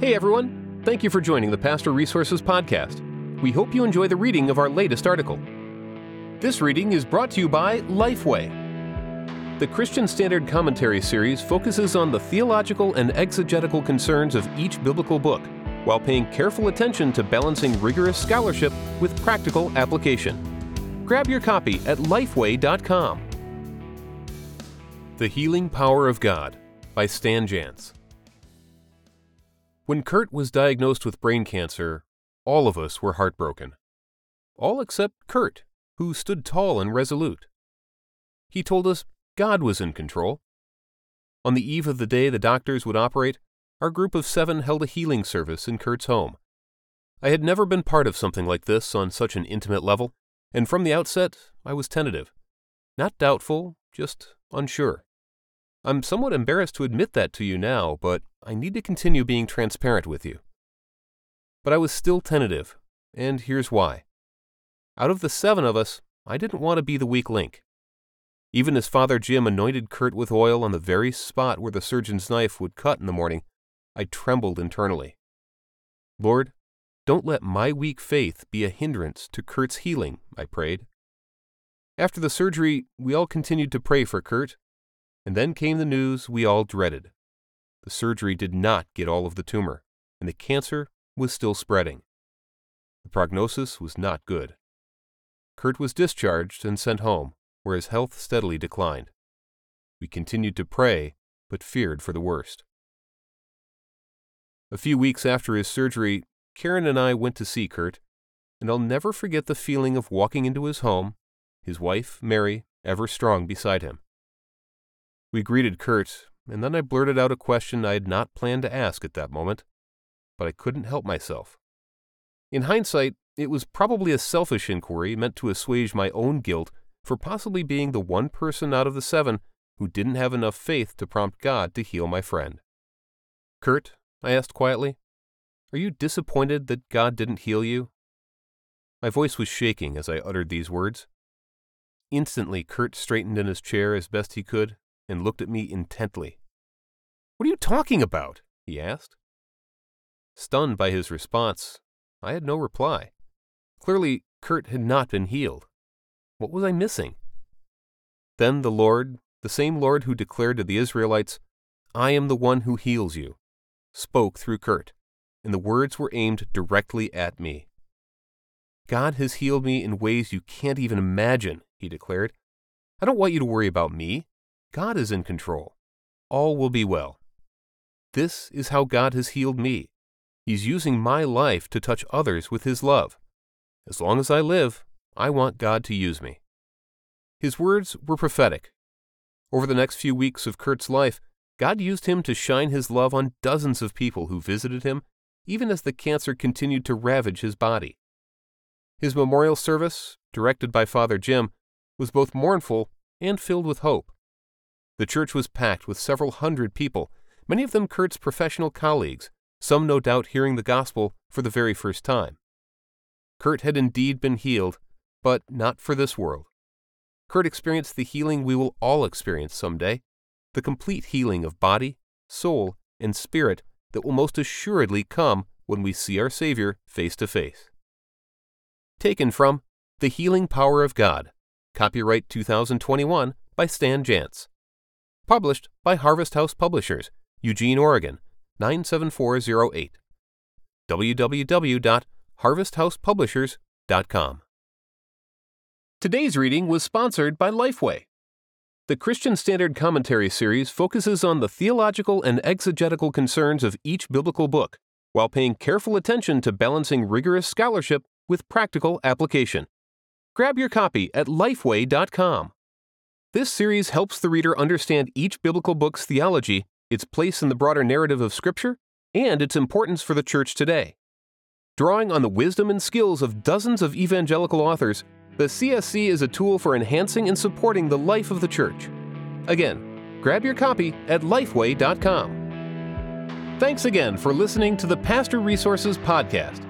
Hey everyone, thank you for joining the Pastor Resources Podcast. We hope you enjoy the reading of our latest article. This reading is brought to you by Lifeway. The Christian Standard Commentary series focuses on the theological and exegetical concerns of each biblical book, while paying careful attention to balancing rigorous scholarship with practical application. Grab your copy at lifeway.com. The Healing Power of God by Stan Jantz. When Curt was diagnosed with brain cancer, all of us were heartbroken. All except Curt, who stood tall and resolute. He told us God was in control. On the eve of the day the doctors would operate, our group of seven held a healing service in Curt's home. I had never been part of something like this on such an intimate level, and from the outset I was tentative. Not doubtful, just unsure. I'm somewhat embarrassed to admit that to you now, but I need to continue being transparent with you. But I was still tentative, and here's why. Out of the seven of us, I didn't want to be the weak link. Even as Father Jim anointed Curt with oil on the very spot where the surgeon's knife would cut in the morning, I trembled internally. Lord, don't let my weak faith be a hindrance to Curt's healing, I prayed. After the surgery, we all continued to pray for Curt, and then came the news we all dreaded. The surgery did not get all of the tumor, and the cancer was still spreading. The prognosis was not good. Curt was discharged and sent home, where his health steadily declined. We continued to pray, but feared for the worst. A few weeks after his surgery, Karen and I went to see Curt, and I'll never forget the feeling of walking into his home, his wife, Mary, ever strong beside him. We greeted Curt, and then I blurted out a question I had not planned to ask at that moment, but I couldn't help myself. In hindsight, it was probably a selfish inquiry meant to assuage my own guilt for possibly being the one person out of the seven who didn't have enough faith to prompt God to heal my friend. Curt, I asked quietly, are you disappointed that God didn't heal you? My voice was shaking as I uttered these words. Instantly, Curt straightened in his chair as best he could and looked at me intently. What are you talking about? he asked. Stunned by his response, I had no reply. Clearly, Curt had not been healed. What was I missing? Then the Lord, the same Lord who declared to the Israelites, I am the one who heals you, spoke through Curt, and the words were aimed directly at me. God has healed me in ways you can't even imagine, he declared. I don't want you to worry about me. God is in control. All will be well. This is how God has healed me. He's using my life to touch others with His love. As long as I live, I want God to use me. His words were prophetic. Over the next few weeks of Curt's life, God used him to shine His love on dozens of people who visited him, even as the cancer continued to ravage his body. His memorial service, directed by Father Jim, was both mournful and filled with hope. The church was packed with several hundred people, many of them Curt's professional colleagues, some no doubt hearing the gospel for the very first time. Curt had indeed been healed, but not for this world. Curt experienced the healing we will all experience someday the complete healing of body, soul, and spirit that will most assuredly come when we see our Savior face to face. Taken from The Healing Power of God, copyright 2021 by Stan Jantz. Published by Harvest House Publishers, Eugene, Oregon, 97408. www.harvesthousepublishers.com. Today's reading was sponsored by Lifeway. The Christian Standard Commentary series focuses on the theological and exegetical concerns of each biblical book, while paying careful attention to balancing rigorous scholarship with practical application. Grab your copy at lifeway.com. This series helps the reader understand each biblical book's theology, its place in the broader narrative of Scripture, and its importance for the church today. Drawing on the wisdom and skills of dozens of evangelical authors, the CSC is a tool for enhancing and supporting the life of the church. Again, grab your copy at lifeway.com. Thanks again for listening to the Pastor Resources Podcast.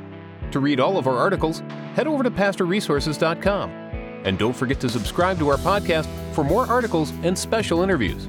To read all of our articles, head over to pastorresources.com. And don't forget to subscribe to our podcast for more articles and special interviews.